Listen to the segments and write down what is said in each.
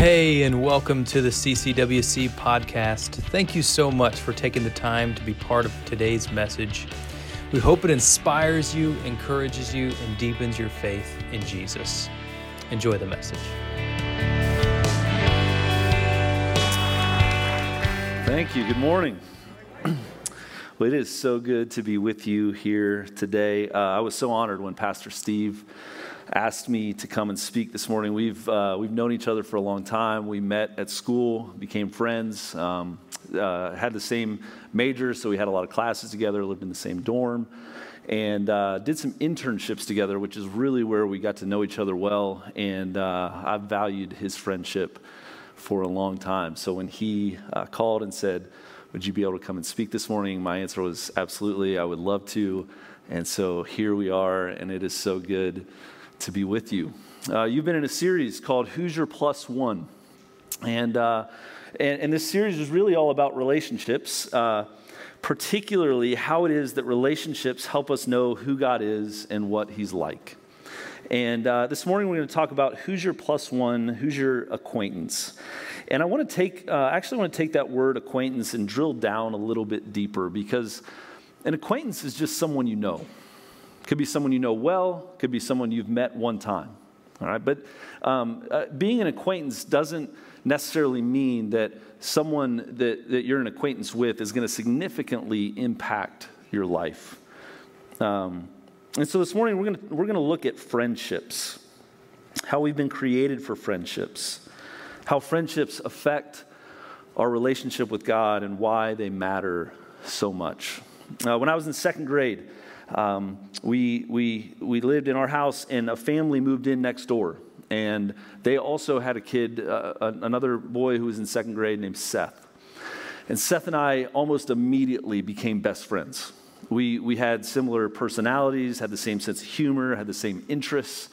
Hey, and welcome to the CCWC podcast. Thank you so much for taking the time to be part of today's message. We hope it inspires you, encourages you, and deepens your faith in Jesus. Enjoy the message. Thank you. Good morning. Well, it is so good to be with you here today. Uh, I was so honored when Pastor Steve asked me to come and speak this morning. We've, uh, we've known each other for a long time. We met at school, became friends, um, uh, had the same major, so we had a lot of classes together, lived in the same dorm, and uh, did some internships together, which is really where we got to know each other well. And uh, I've valued his friendship for a long time. So when he uh, called and said, would you be able to come and speak this morning? My answer was absolutely, I would love to. And so here we are, and it is so good to be with you. Uh, you've been in a series called Your Plus One? And, uh, and, and, this series is really all about relationships, uh, particularly how it is that relationships help us know who God is and what He's like. And uh, this morning we're going to talk about who's your plus one, who's your acquaintance. And I want to take, uh, actually, want to take that word acquaintance and drill down a little bit deeper because an acquaintance is just someone you know. Could be someone you know well, could be someone you've met one time. All right, but um, uh, being an acquaintance doesn't necessarily mean that someone that, that you're an acquaintance with is going to significantly impact your life. Um, and so this morning we're going to we're going to look at friendships, how we've been created for friendships how friendships affect our relationship with God and why they matter so much. Uh, when I was in second grade, um, we, we, we lived in our house, and a family moved in next door. And they also had a kid, uh, another boy who was in second grade named Seth. And Seth and I almost immediately became best friends. We, we had similar personalities, had the same sense of humor, had the same interests.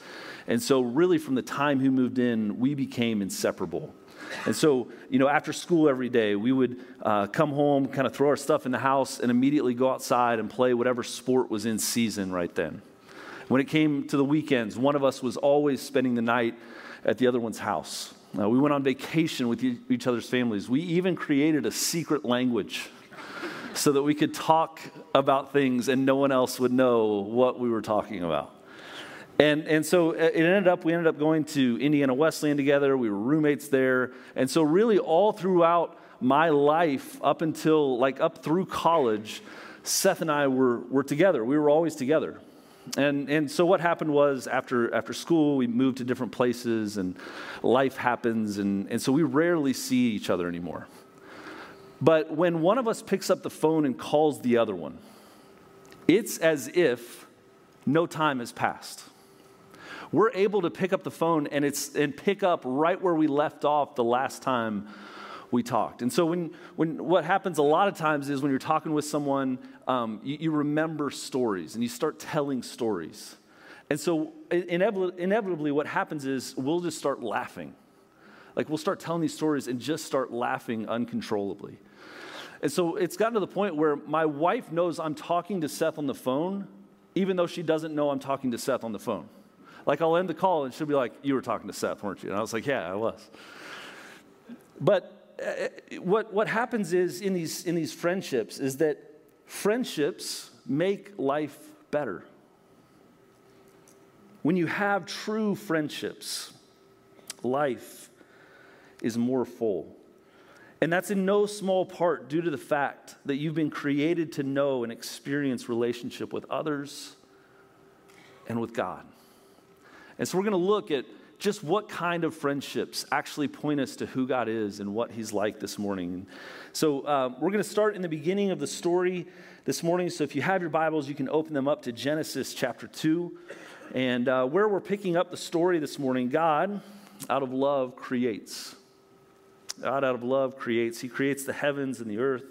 And so, really, from the time he moved in, we became inseparable. And so, you know, after school every day, we would uh, come home, kind of throw our stuff in the house, and immediately go outside and play whatever sport was in season right then. When it came to the weekends, one of us was always spending the night at the other one's house. Uh, we went on vacation with each other's families. We even created a secret language so that we could talk about things and no one else would know what we were talking about. And, and so uh, it ended up, we ended up going to Indiana Wesleyan together. We were roommates there. And so, really, all throughout my life, up until like up through college, Seth and I were, were together. We were always together. And, and so, what happened was after, after school, we moved to different places and life happens. And, and so, we rarely see each other anymore. But when one of us picks up the phone and calls the other one, it's as if no time has passed we're able to pick up the phone and, it's, and pick up right where we left off the last time we talked. And so, when, when what happens a lot of times is when you're talking with someone, um, you, you, remember stories and you start telling stories. And so, inevitably, inevitably, what happens is we'll just start laughing. Like, we'll start telling these stories and just start laughing uncontrollably. And so, it's gotten to the point where my wife knows I'm talking to Seth on the phone, even though she doesn't know I'm talking to Seth on the phone. Like I'll end the call and she'll be like, You were talking to Seth, weren't you? And I was like, Yeah, I was. But uh, what, what happens is in these, in these friendships is that friendships make life better. When you have true friendships, life is more full. And that's in no small part due to the fact that you've been created to know and experience relationship with others and with God. And so we're going to look at just what kind of friendships actually point us to who God is and what He's like this morning. So uh, we're going to start in the beginning of the story this morning. So if you have your Bibles, you can open them up to Genesis chapter 2. And uh, where we're picking up the story this morning, God, out of love, creates. God, out of love, creates. He creates the heavens and the earth.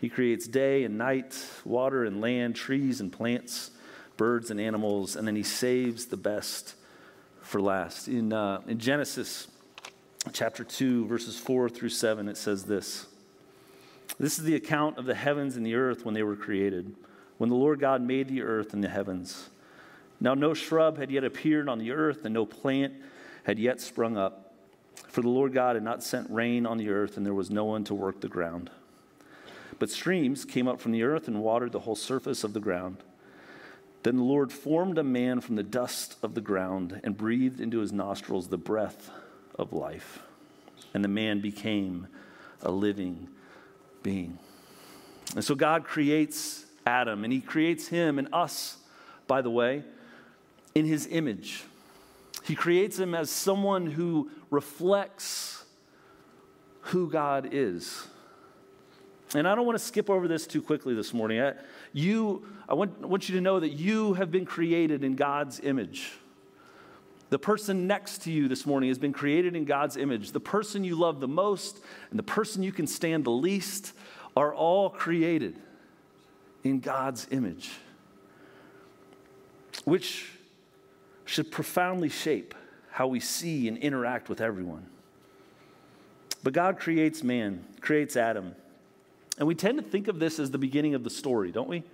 He creates day and night, water and land, trees and plants, birds and animals, and then He saves the best for last. In, uh, in Genesis chapter 2, verses 4 through 7, it says this This is the account of the heavens and the earth when they were created, when the Lord God made the earth and the heavens. Now, no shrub had yet appeared on the earth, and no plant had yet sprung up For the Lord God had not sent rain on the earth, and there was no one to work the ground. But streams came up from the earth and watered the whole surface of the ground. Then the Lord formed a man from the dust of the ground and breathed into his nostrils the breath of life. And the man became a living being. And so God creates Adam, and he creates him and us, by the way, in his image. He creates him as someone who reflects who God is. And I don't want to skip over this too quickly this morning. I, you, I want, I want you to know that you have been created in God's image. The person next to you this morning has been created in God's image. The person you love the most and the person you can stand the least are all created in God's image, which should profoundly shape how we see and interact with everyone. But God creates man, creates Adam. And we tend to think of this as the beginning of the story, don't we?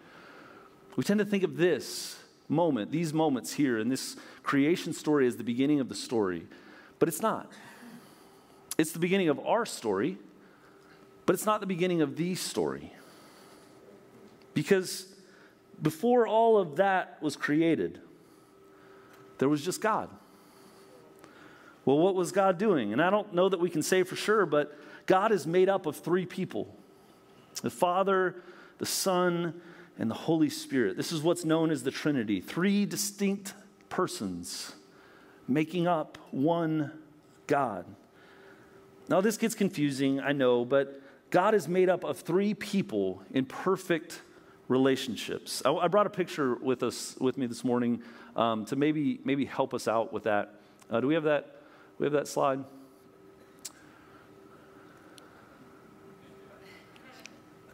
We tend to think of this moment, these moments here in this creation story as the beginning of the story. But it's not. It's the beginning of our story, but it's not the beginning of the story. Because before all of that was created, there was just God. Well, what was God doing? And I don't know that we can say for sure, but God is made up of three people the Father, the Son, and the Holy Spirit. This is what's known as the Trinity three distinct persons making up one God. Now, this gets confusing, I know, but God is made up of three people in perfect relationships. I, I brought a picture with us with me this morning um, to maybe maybe help us out with that. Uh, do we have that? We have that slide.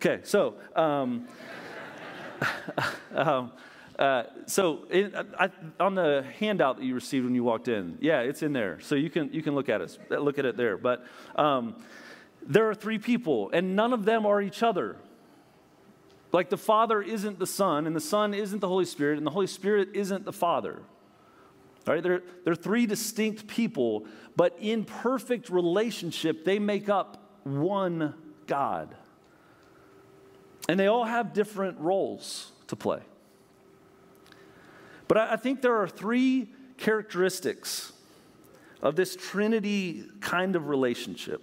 Okay, so um, um, uh, so I, on the handout that you received when you walked in, yeah, it's in there. So you can you can look at it, look at it there. But um, there are three people, and none of them are each other. Like the Father isn't the Son, and the Son isn't the Holy Spirit, and the Holy Spirit isn't the Father. All right, they're, they're three distinct people, but in perfect relationship, they make up one God. And they all have different roles to play. But I, I think there are three characteristics of this Trinity kind of relationship.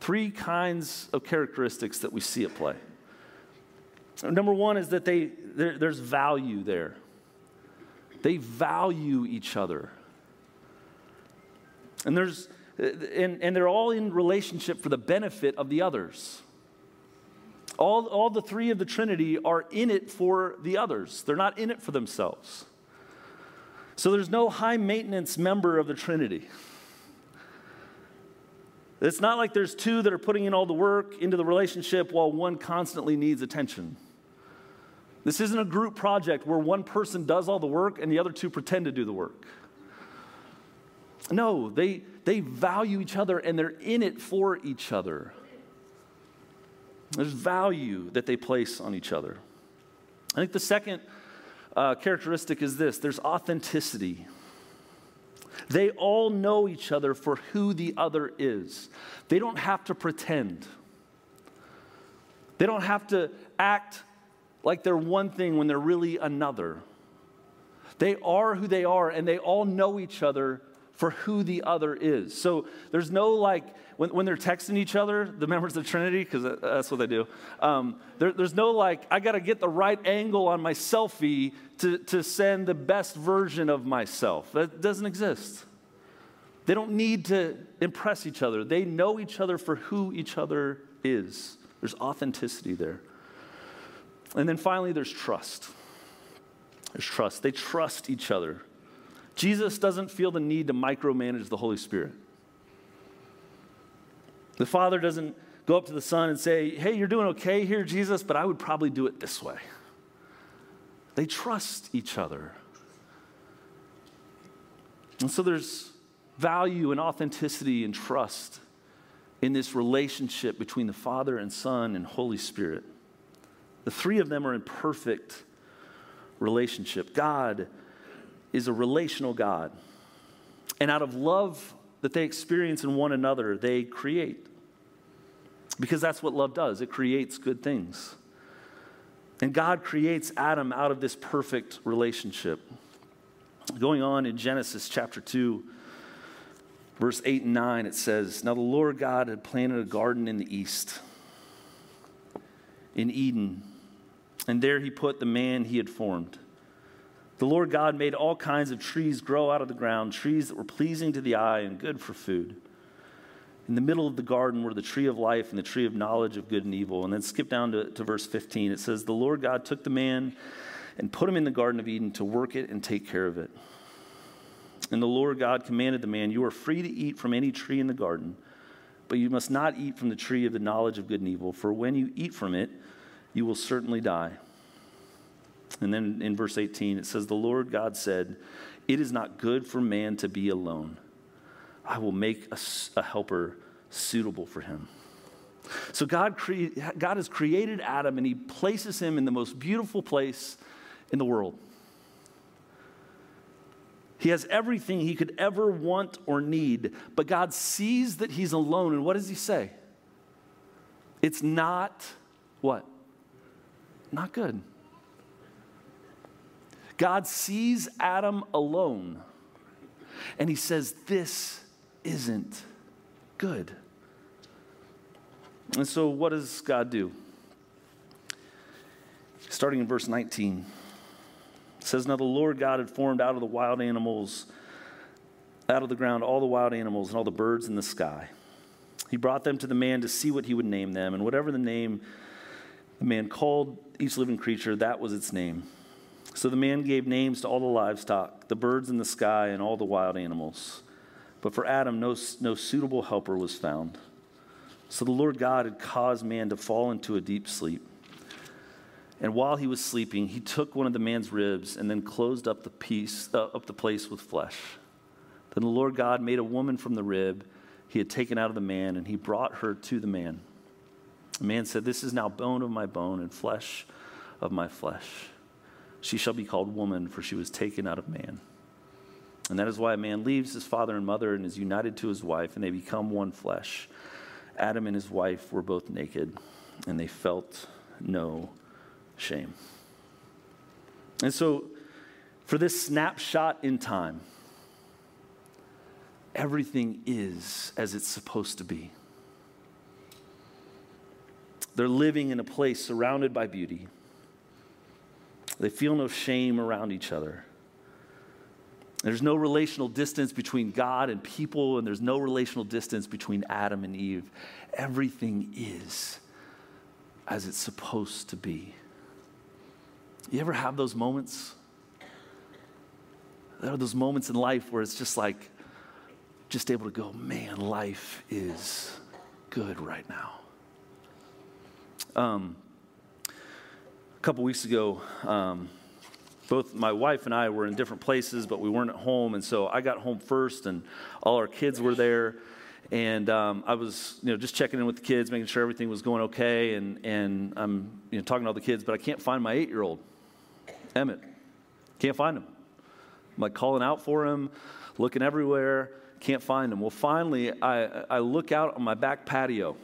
Three kinds of characteristics that we see at play. Number one is that they, there, there's value there. They value each other. And, there's, and, and they're all in relationship for the benefit of the others. All, all the three of the Trinity are in it for the others, they're not in it for themselves. So there's no high maintenance member of the Trinity. It's not like there's two that are putting in all the work into the relationship while one constantly needs attention. This isn't a group project where one person does all the work and the other two pretend to do the work. No, they, they value each other and they're in it for each other. There's value that they place on each other. I think the second uh, characteristic is this there's authenticity. They all know each other for who the other is. They don't have to pretend. They don't have to act like they're one thing when they're really another. They are who they are, and they all know each other for who the other is. So there's no like, when, when they're texting each other, the members of the Trinity, because that's what they do, um, there, there's no like, I got to get the right angle on my selfie to, to send the best version of myself. That doesn't exist. They don't need to impress each other, they know each other for who each other is. There's authenticity there. And then finally, there's trust. There's trust. They trust each other. Jesus doesn't feel the need to micromanage the Holy Spirit. The Father doesn't go up to the Son and say, Hey, you're doing okay here, Jesus, but I would probably do it this way. They trust each other. And so there's value and authenticity and trust in this relationship between the Father and Son and Holy Spirit. The three of them are in perfect relationship. God is a relational God. And out of love that they experience in one another, they create. Because that's what love does it creates good things. And God creates Adam out of this perfect relationship. Going on in Genesis chapter 2, verse 8 and 9, it says, Now the Lord God had planted a garden in the east, in Eden, and there he put the man he had formed. The Lord God made all kinds of trees grow out of the ground, trees that were pleasing to the eye and good for food. In the middle of the garden were the tree of life and the tree of knowledge of good and evil. And then skip down to, to verse 15. It says, The Lord God took the man and put him in the Garden of Eden to work it and take care of it. And the Lord God commanded the man, You are free to eat from any tree in the garden, but you must not eat from the tree of the knowledge of good and evil, for when you eat from it, you will certainly die. And then in verse 18, it says, The Lord God said, It is not good for man to be alone. I will make a, a helper suitable for him. So God, cre- God has created Adam and he places him in the most beautiful place in the world. He has everything he could ever want or need, but God sees that he's alone. And what does he say? It's not what? Not good. God sees Adam alone and he says, This isn't good. And so, what does God do? Starting in verse 19, it says, Now the Lord God had formed out of the wild animals, out of the ground, all the wild animals and all the birds in the sky. He brought them to the man to see what he would name them, and whatever the name the man called each living creature, that was its name. So the man gave names to all the livestock, the birds in the sky, and all the wild animals. But for Adam, no, no suitable helper was found. So the Lord God had caused man to fall into a deep sleep. And while he was sleeping, he took one of the man's ribs and then closed up the piece, uh, up the place with flesh. Then the Lord God made a woman from the rib he had taken out of the man, and he brought her to the man. The man said, This is now bone of my bone and flesh of my flesh. She shall be called woman, for she was taken out of man. And that is why a man leaves his father and mother and is united to his wife, and they become one flesh. Adam and his wife were both naked, and they felt no shame. And so, for this snapshot in time, everything is as it's supposed to be. They're living in a place surrounded by beauty. They feel no shame around each other. There's no relational distance between God and people, and there's no relational distance between Adam and Eve. Everything is as it's supposed to be. You ever have those moments? There are those moments in life where it's just like, just able to go, man, life is good right now. Um, a couple weeks ago, um, both my wife and I were in different places, but we weren't at home. And so I got home first, and all our kids were there. And um, I was, you know, just checking in with the kids, making sure everything was going okay. And, and I'm, you know, talking to all the kids, but I can't find my eight-year-old, Emmett. Can't find him. I'm like calling out for him, looking everywhere, can't find him. Well, finally, I, I look out on my back patio.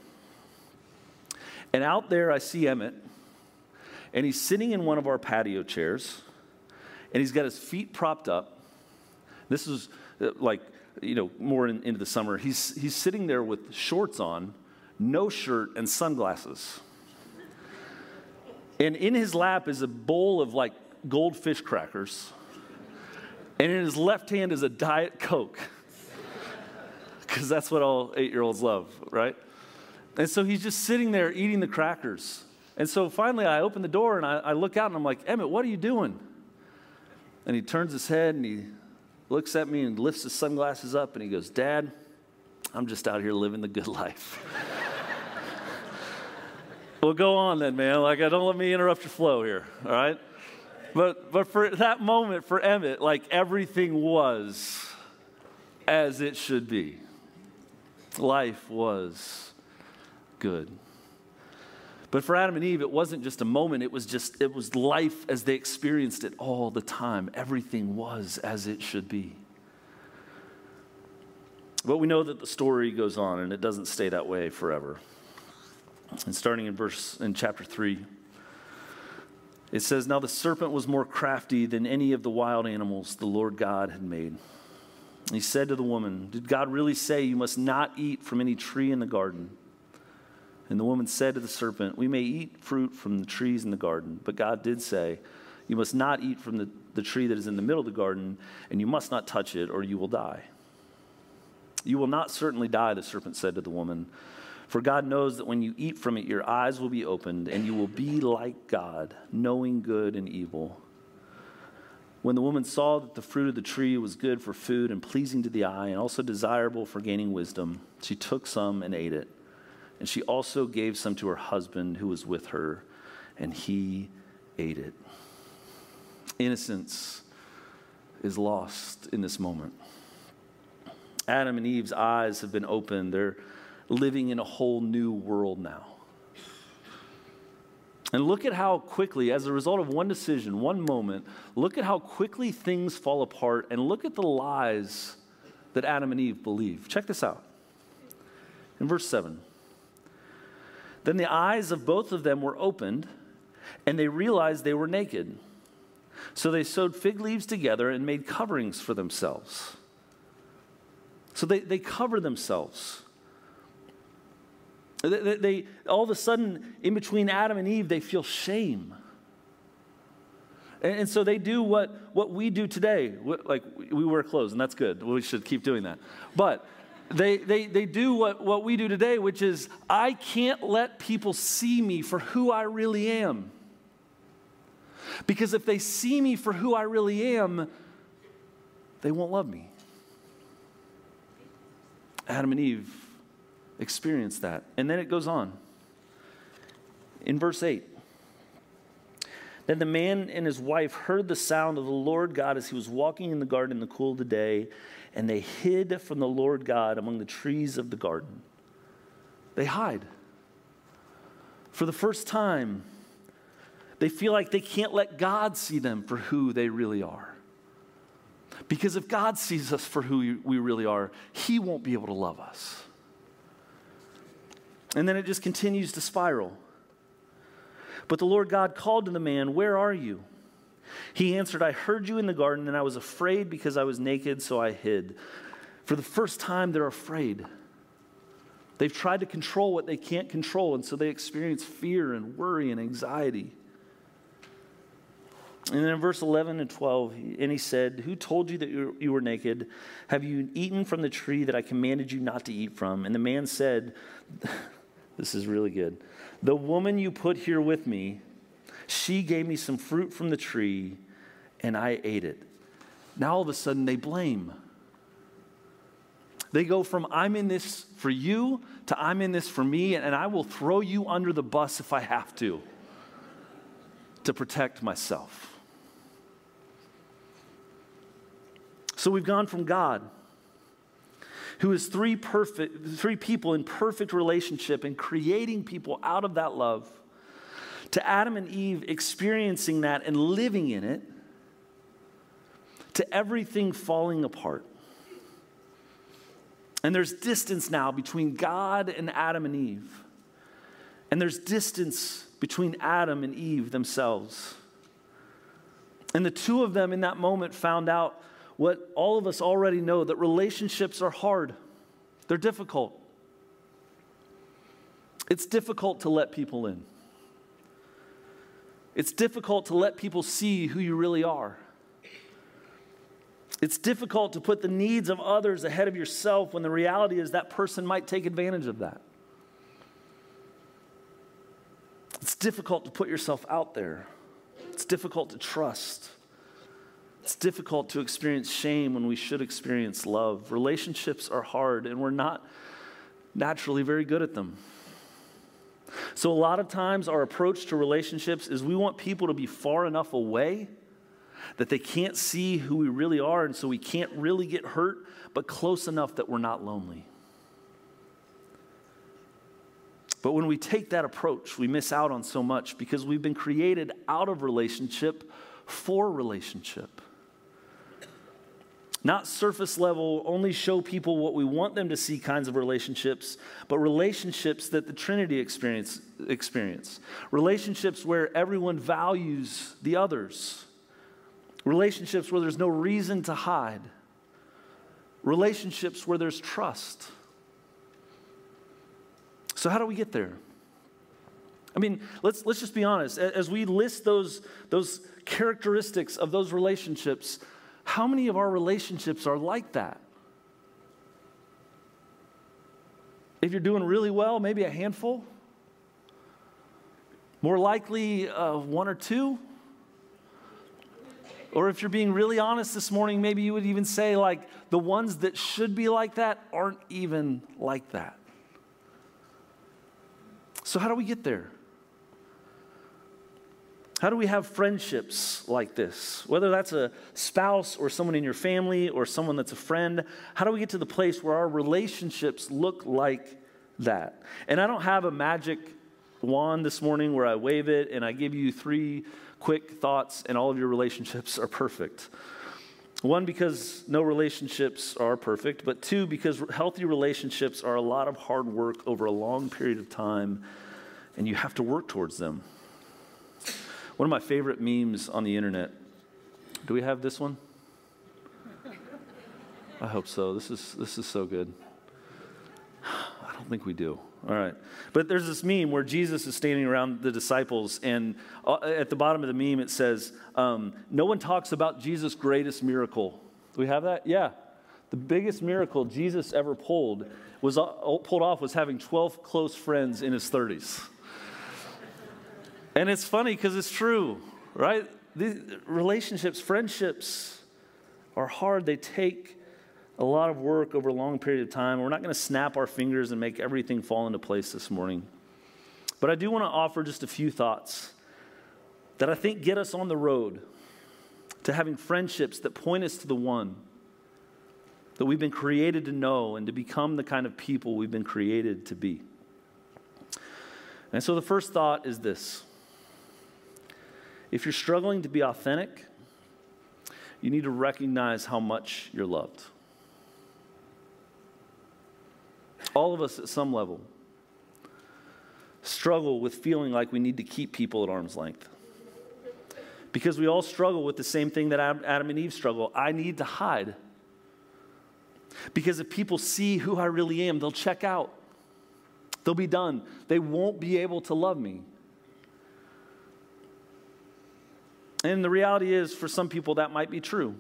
And out there, I see Emmett, and he's sitting in one of our patio chairs and he's got his feet propped up. This is uh, like, you know, more in, into the summer. He's, he's sitting there with shorts on, no shirt, and sunglasses. And in his lap is a bowl of like goldfish crackers. And in his left hand is a Diet Coke. Because that's what all eight year olds love, right? And so he's just sitting there eating the crackers. And so finally I open the door and I, I look out and I'm like, Emmett, what are you doing? And he turns his head and he looks at me and lifts his sunglasses up and he goes, Dad, I'm just out here living the good life. well, go on then, man. Like, I don't let me interrupt your flow here, all right? But, but for that moment, for Emmett, like everything was as it should be. Life was good. But for Adam and Eve, it wasn't just a moment, it was just, it was life as they experienced it all the time. Everything was as it should be. But we know that the story goes on and it doesn't stay that way forever. And starting in verse in chapter 3, it says, Now the serpent was more crafty than any of the wild animals the Lord God had made. He said to the woman, Did God really say you must not eat from any tree in the garden? And the woman said to the serpent, We may eat fruit from the trees in the garden, but God did say, You must not eat from the, the tree that is in the middle of the garden, and you must not touch it, or you will die. You will not certainly die, the serpent said to the woman. For God knows that when you eat from it, your eyes will be opened, and you will be like God, knowing good and evil. When the woman saw that the fruit of the tree was good for food and pleasing to the eye, and also desirable for gaining wisdom, she took some and ate it. And she also gave some to her husband who was with her, and he ate it. Innocence is lost in this moment. Adam and Eve's eyes have been opened. They're living in a whole new world now. And look at how quickly, as a result of one decision, one moment, look at how quickly things fall apart and look at the lies that Adam and Eve believe. Check this out. In verse 7 Then the eyes of both of them were opened, and they realized they were naked. So they sewed fig leaves together and made coverings for themselves. So they, they cover themselves. They, they, all of a sudden, in between Adam and Eve, they feel shame. And, and so they do what, what we do today. Like, we wear clothes, and that's good. We should keep doing that. But they, they, they do what, what we do today, which is I can't let people see me for who I really am. Because if they see me for who I really am, they won't love me. Adam and Eve experienced that. And then it goes on. In verse 8, then the man and his wife heard the sound of the Lord God as he was walking in the garden in the cool of the day, and they hid from the Lord God among the trees of the garden. They hide. For the first time, they feel like they can't let God see them for who they really are. Because if God sees us for who we really are, He won't be able to love us. And then it just continues to spiral. But the Lord God called to the man, Where are you? He answered, I heard you in the garden, and I was afraid because I was naked, so I hid. For the first time, they're afraid. They've tried to control what they can't control, and so they experience fear and worry and anxiety. And then in verse 11 and 12, and he said, Who told you that you were naked? Have you eaten from the tree that I commanded you not to eat from? And the man said, this is really good. The woman you put here with me, she gave me some fruit from the tree, and I ate it. Now all of a sudden they blame. They go from I'm in this for you to I'm in this for me, and I will throw you under the bus if I have to to protect myself. So we've gone from God who is three perfect three people in perfect relationship and creating people out of that love to Adam and Eve experiencing that and living in it to everything falling apart. And there's distance now between God and Adam and Eve. And there's distance between Adam and Eve themselves. And the two of them in that moment found out what all of us already know that relationships are hard, they're difficult. It's difficult to let people in. It's difficult to let people see who you really are. It's difficult to put the needs of others ahead of yourself when the reality is that person might take advantage of that. It's difficult to put yourself out there. It's difficult to trust. It's difficult to experience shame when we should experience love. Relationships are hard, and we're not naturally very good at them. So, a lot of times, our approach to relationships is we want people to be far enough away that they can't see who we really are, and so we can't really get hurt, but close enough that we're not lonely. But when we take that approach, we miss out on so much because we've been created out of relationship for relationship. Not surface level, only show people what we want them to see kinds of relationships, but relationships that the Trinity experience, experience. Relationships where everyone values the others. Relationships where there's no reason to hide. Relationships where there's trust. So, how do we get there? I mean, let's, let's just be honest. As we list those, those characteristics of those relationships, how many of our relationships are like that? If you're doing really well, maybe a handful. More likely, uh, one or two. Or if you're being really honest this morning, maybe you would even say, like, the ones that should be like that aren't even like that. So, how do we get there? How do we have friendships like this? Whether that's a spouse or someone in your family or someone that's a friend, how do we get to the place where our relationships look like that? And I don't have a magic wand this morning where I wave it and I give you three quick thoughts and all of your relationships are perfect. One, because no relationships are perfect, but two, because healthy relationships are a lot of hard work over a long period of time and you have to work towards them. One of my favorite memes on the internet. Do we have this one? I hope so. This is, this is so good. I don't think we do. All right. But there's this meme where Jesus is standing around the disciples, and uh, at the bottom of the meme it says, um, No one talks about Jesus' greatest miracle. Do we have that? Yeah. The biggest miracle Jesus ever pulled was uh, pulled off was having 12 close friends in his 30s. And it's funny because it's true, right? These relationships, friendships are hard. They take a lot of work over a long period of time. We're not going to snap our fingers and make everything fall into place this morning. But I do want to offer just a few thoughts that I think get us on the road to having friendships that point us to the one that we've been created to know and to become the kind of people we've been created to be. And so the first thought is this if you're struggling to be authentic, you need to recognize how much you're loved. All of us at some level struggle with feeling like we need to keep people at arm's length. Because we all struggle with the same thing that Adam and Eve struggle. I need to hide. Because if people see who I really am, they'll check out. They'll be done. They won't be able to love me. And the reality is, for some people, that might be true.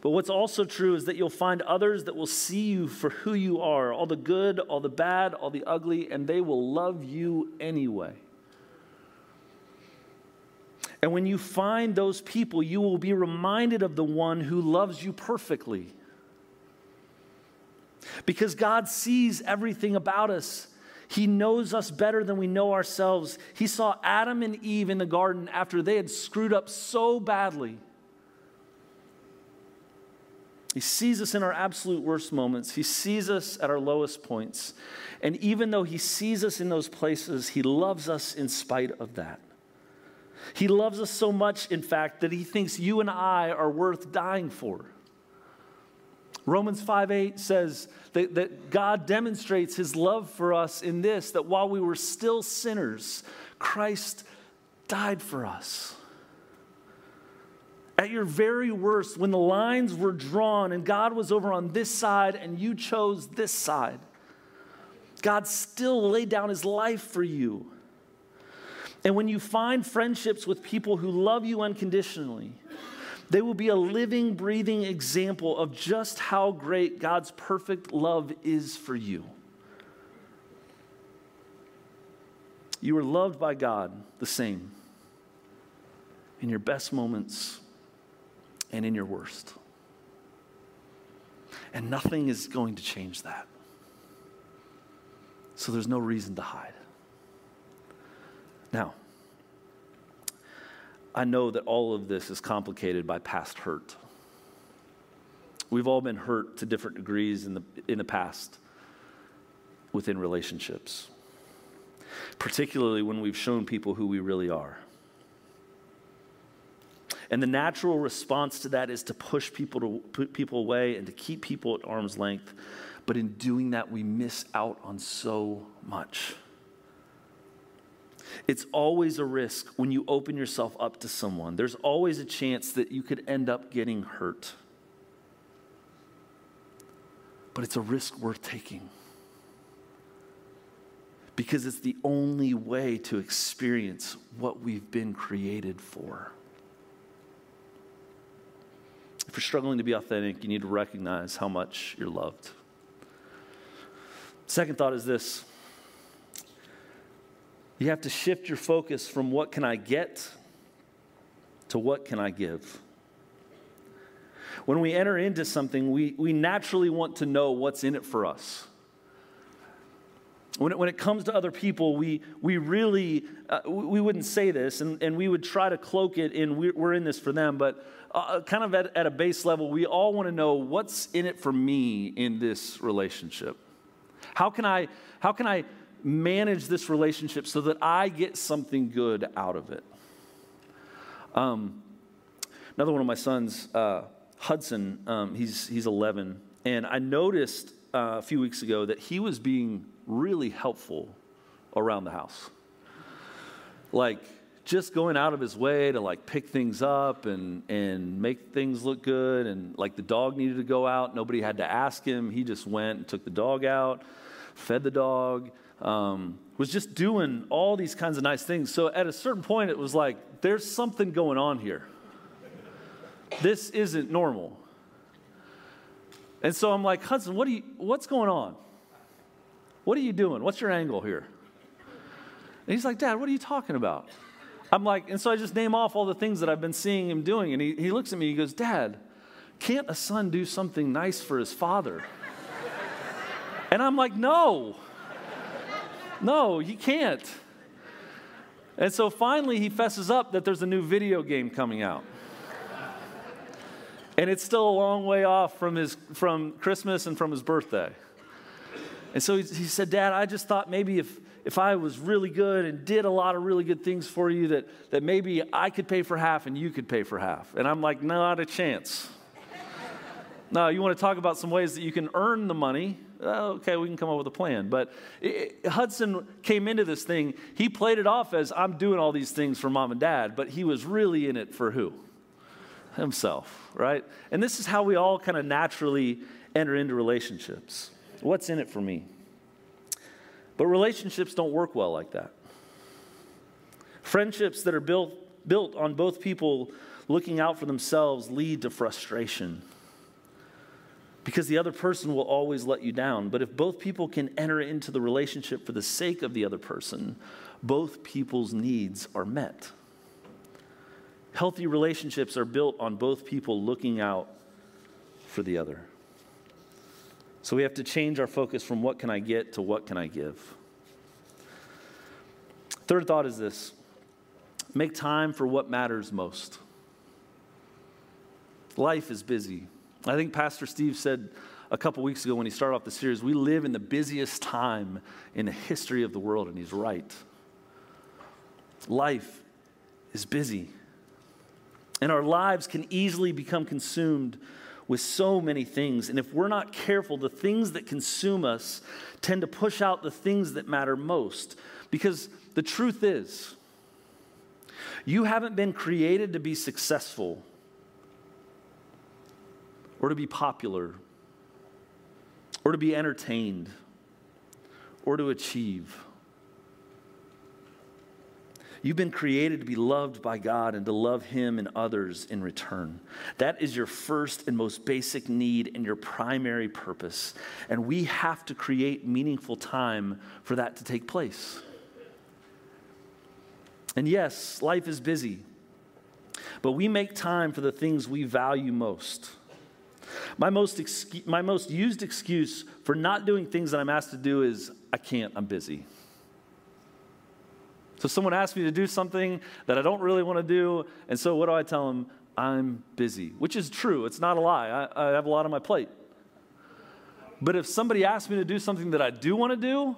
But what's also true is that you'll find others that will see you for who you are all the good, all the bad, all the ugly, and they will love you anyway. And when you find those people, you will be reminded of the one who loves you perfectly. Because God sees everything about us he knows us better than we know ourselves. He saw Adam and Eve in the garden after they had screwed up so badly. He sees us in our absolute worst moments. He sees us at our lowest points. And even though He sees us in those places, He loves us in spite of that. He loves us so much, in fact, that He thinks you and I are worth dying for. Romans 5 8 says that, that God demonstrates his love for us in this that while we were still sinners, Christ died for us. At your very worst, when the lines were drawn and God was over on this side and you chose this side, God still laid down his life for you. And when you find friendships with people who love you unconditionally, they will be a living, breathing example of just how great God's perfect love is for you. You are loved by God the same in your best moments and in your worst. And nothing is going to change that. So there's no reason to hide. Now, I know that all of this is complicated by past hurt. We've all been hurt to different degrees in the, in the past within relationships, particularly when we've shown people who we really are. And the natural response to that is to push people, to, put people away and to keep people at arm's length. But in doing that, we miss out on so much. It's always a risk when you open yourself up to someone. There's always a chance that you could end up getting hurt. But it's a risk worth taking because it's the only way to experience what we've been created for. If you're struggling to be authentic, you need to recognize how much you're loved. Second thought is this you have to shift your focus from what can I get to what can I give. When we enter into something, we, we naturally want to know what's in it for us. When it, when it comes to other people, we, we really, uh, we wouldn't say this, and, and we would try to cloak it in we're, we're in this for them, but uh, kind of at, at a base level, we all want to know what's in it for me in this relationship. How can I, how can I manage this relationship so that I get something good out of it? Um, another one of my sons, uh, Hudson, um, he's, he's 11, and I noticed uh, a few weeks ago that he was being really helpful around the house. Like, just going out of his way to like pick things up and, and make things look good. And like the dog needed to go out. Nobody had to ask him. He just went and took the dog out, fed the dog, um, was just doing all these kinds of nice things. So at a certain point, it was like, there's something going on here. This isn't normal. And so I'm like, Hudson, what you, what's going on? What are you doing? What's your angle here? And he's like, Dad, what are you talking about? I'm like, and so I just name off all the things that I've been seeing him doing. And he, he looks at me, he goes, Dad, can't a son do something nice for his father? and I'm like, no, no, he can't. And so finally he fesses up that there's a new video game coming out. And it's still a long way off from, his, from Christmas and from his birthday. And so he, he said, Dad, I just thought maybe if, if I was really good and did a lot of really good things for you, that, that maybe I could pay for half and you could pay for half. And I'm like, not a chance. now, you want to talk about some ways that you can earn the money? Uh, okay, we can come up with a plan. But it, Hudson came into this thing, he played it off as I'm doing all these things for mom and dad, but he was really in it for who? Himself, right? And this is how we all kind of naturally enter into relationships. What's in it for me? But relationships don't work well like that. Friendships that are built, built on both people looking out for themselves lead to frustration because the other person will always let you down. But if both people can enter into the relationship for the sake of the other person, both people's needs are met. Healthy relationships are built on both people looking out for the other. So we have to change our focus from what can I get to what can I give. Third thought is this make time for what matters most. Life is busy. I think Pastor Steve said a couple weeks ago when he started off the series, we live in the busiest time in the history of the world, and he's right. Life is busy. And our lives can easily become consumed with so many things. And if we're not careful, the things that consume us tend to push out the things that matter most. Because the truth is, you haven't been created to be successful or to be popular or to be entertained or to achieve. You've been created to be loved by God and to love Him and others in return. That is your first and most basic need and your primary purpose. And we have to create meaningful time for that to take place. And yes, life is busy, but we make time for the things we value most. My most, my most used excuse for not doing things that I'm asked to do is I can't, I'm busy. So someone asks me to do something that I don't really want to do, and so what do I tell them? I'm busy, which is true. It's not a lie. I, I have a lot on my plate. But if somebody asks me to do something that I do want to do,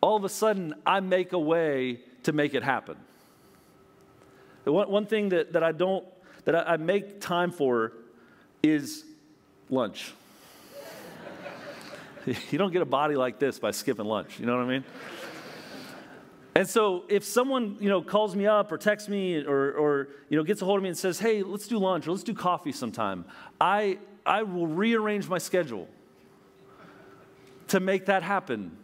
all of a sudden I make a way to make it happen. One, one thing that, that I don't that I, I make time for is lunch. you don't get a body like this by skipping lunch. You know what I mean? And so if someone, you know, calls me up or texts me or, or, you know, gets a hold of me and says, hey, let's do lunch or let's do coffee sometime, I, I will rearrange my schedule to make that happen.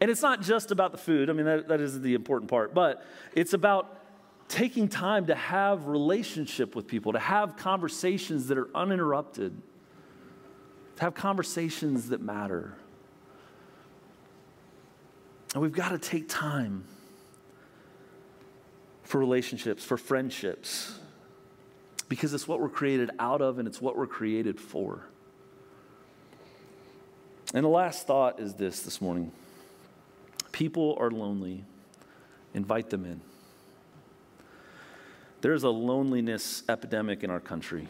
And it's not just about the food. I mean, that, that is the important part. But it's about taking time to have relationship with people, to have conversations that are uninterrupted, to have conversations that matter. And we've got to take time for relationships, for friendships, because it's what we're created out of and it's what we're created for. And the last thought is this this morning people are lonely, invite them in. There's a loneliness epidemic in our country.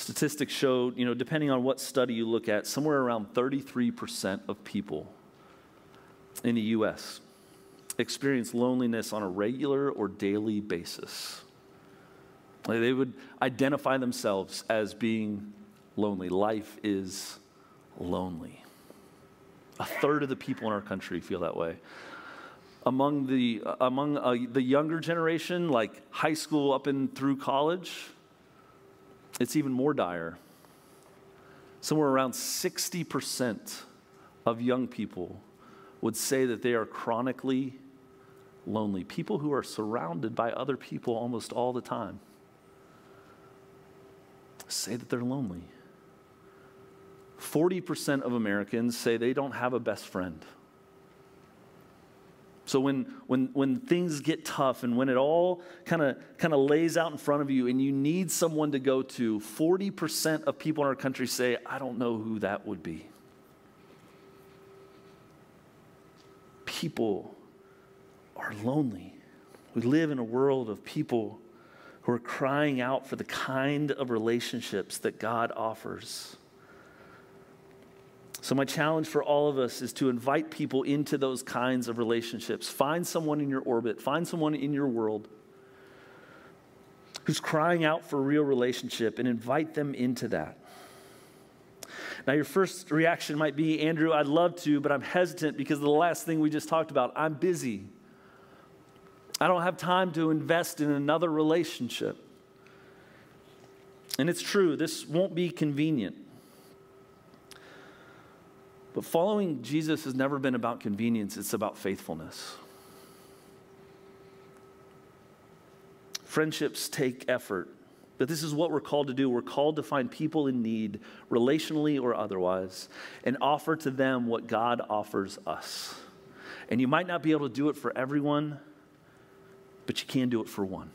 Statistics show, you know, depending on what study you look at, somewhere around 33% of people in the US experience loneliness on a regular or daily basis. They would identify themselves as being lonely. Life is lonely. A third of the people in our country feel that way. Among the, among uh, the younger generation, like high school up and through college, it's even more dire. Somewhere around 60% of young people would say that they are chronically lonely. People who are surrounded by other people almost all the time say that they're lonely. 40% of Americans say they don't have a best friend. So when, when, when things get tough and when it all kind of kind of lays out in front of you and you need someone to go to, 40% of people in our country say, I don't know who that would be. People are lonely. We live in a world of people who are crying out for the kind of relationships that God offers. So, my challenge for all of us is to invite people into those kinds of relationships. Find someone in your orbit, find someone in your world who's crying out for real relationship and invite them into that. Now, your first reaction might be, Andrew, I'd love to, but I'm hesitant because of the last thing we just talked about. I'm busy. I don't have time to invest in another relationship. And it's true, this won't be convenient. But following Jesus has never been about convenience, it's about faithfulness. Friendships take effort, but this is what we're called to do. We're called to find people in need, relationally or otherwise, and offer to them what God offers us. And you might not be able to do it for everyone, but you can do it for one.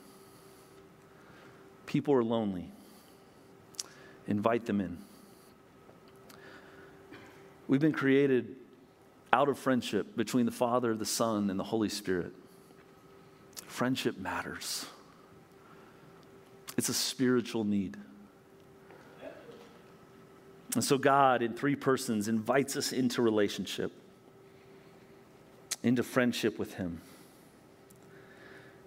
People are lonely. Invite them in. We've been created out of friendship between the Father, the Son, and the Holy Spirit. Friendship matters, it's a spiritual need. And so, God, in three persons, invites us into relationship, into friendship with Him.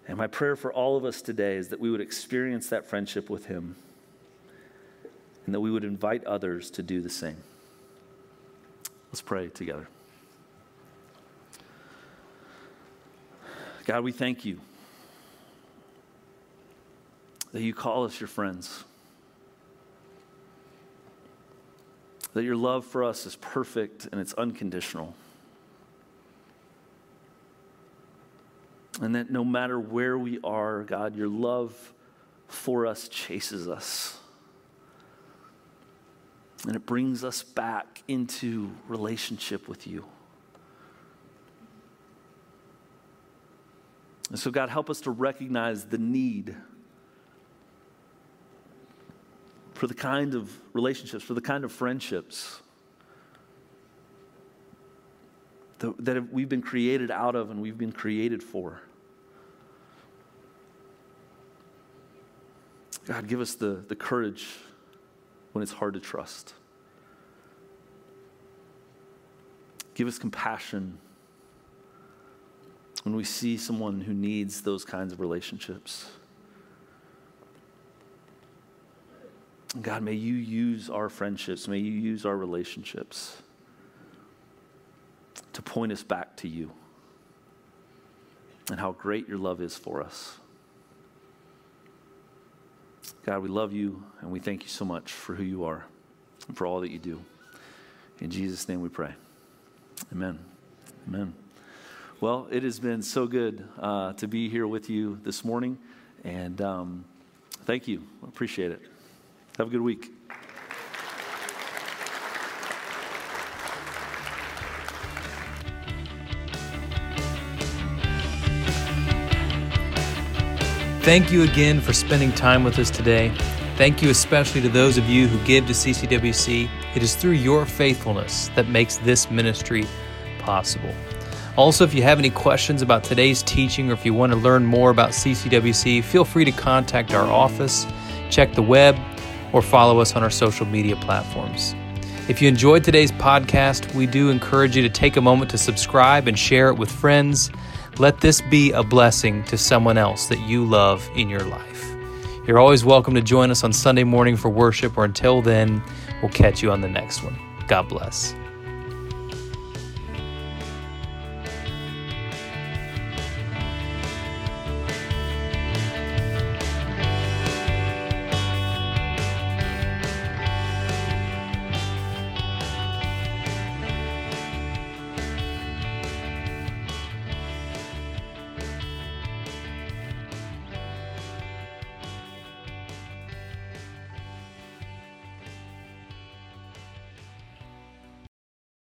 And my prayer for all of us today is that we would experience that friendship with Him and that we would invite others to do the same. Let's pray together. God, we thank you that you call us your friends, that your love for us is perfect and it's unconditional. And that no matter where we are, God, your love for us chases us. And it brings us back into relationship with you. And so, God, help us to recognize the need for the kind of relationships, for the kind of friendships that we've been created out of and we've been created for. God, give us the, the courage when it's hard to trust. Give us compassion when we see someone who needs those kinds of relationships. God, may you use our friendships, may you use our relationships to point us back to you and how great your love is for us. God, we love you and we thank you so much for who you are and for all that you do. In Jesus' name we pray. Amen. Amen. Well, it has been so good uh, to be here with you this morning, and um, thank you. I appreciate it. Have a good week. Thank you again for spending time with us today. Thank you especially to those of you who give to CCWC. It is through your faithfulness that makes this ministry possible. Also, if you have any questions about today's teaching or if you want to learn more about CCWC, feel free to contact our office, check the web, or follow us on our social media platforms. If you enjoyed today's podcast, we do encourage you to take a moment to subscribe and share it with friends. Let this be a blessing to someone else that you love in your life. You're always welcome to join us on Sunday morning for worship, or until then, we'll catch you on the next one. God bless.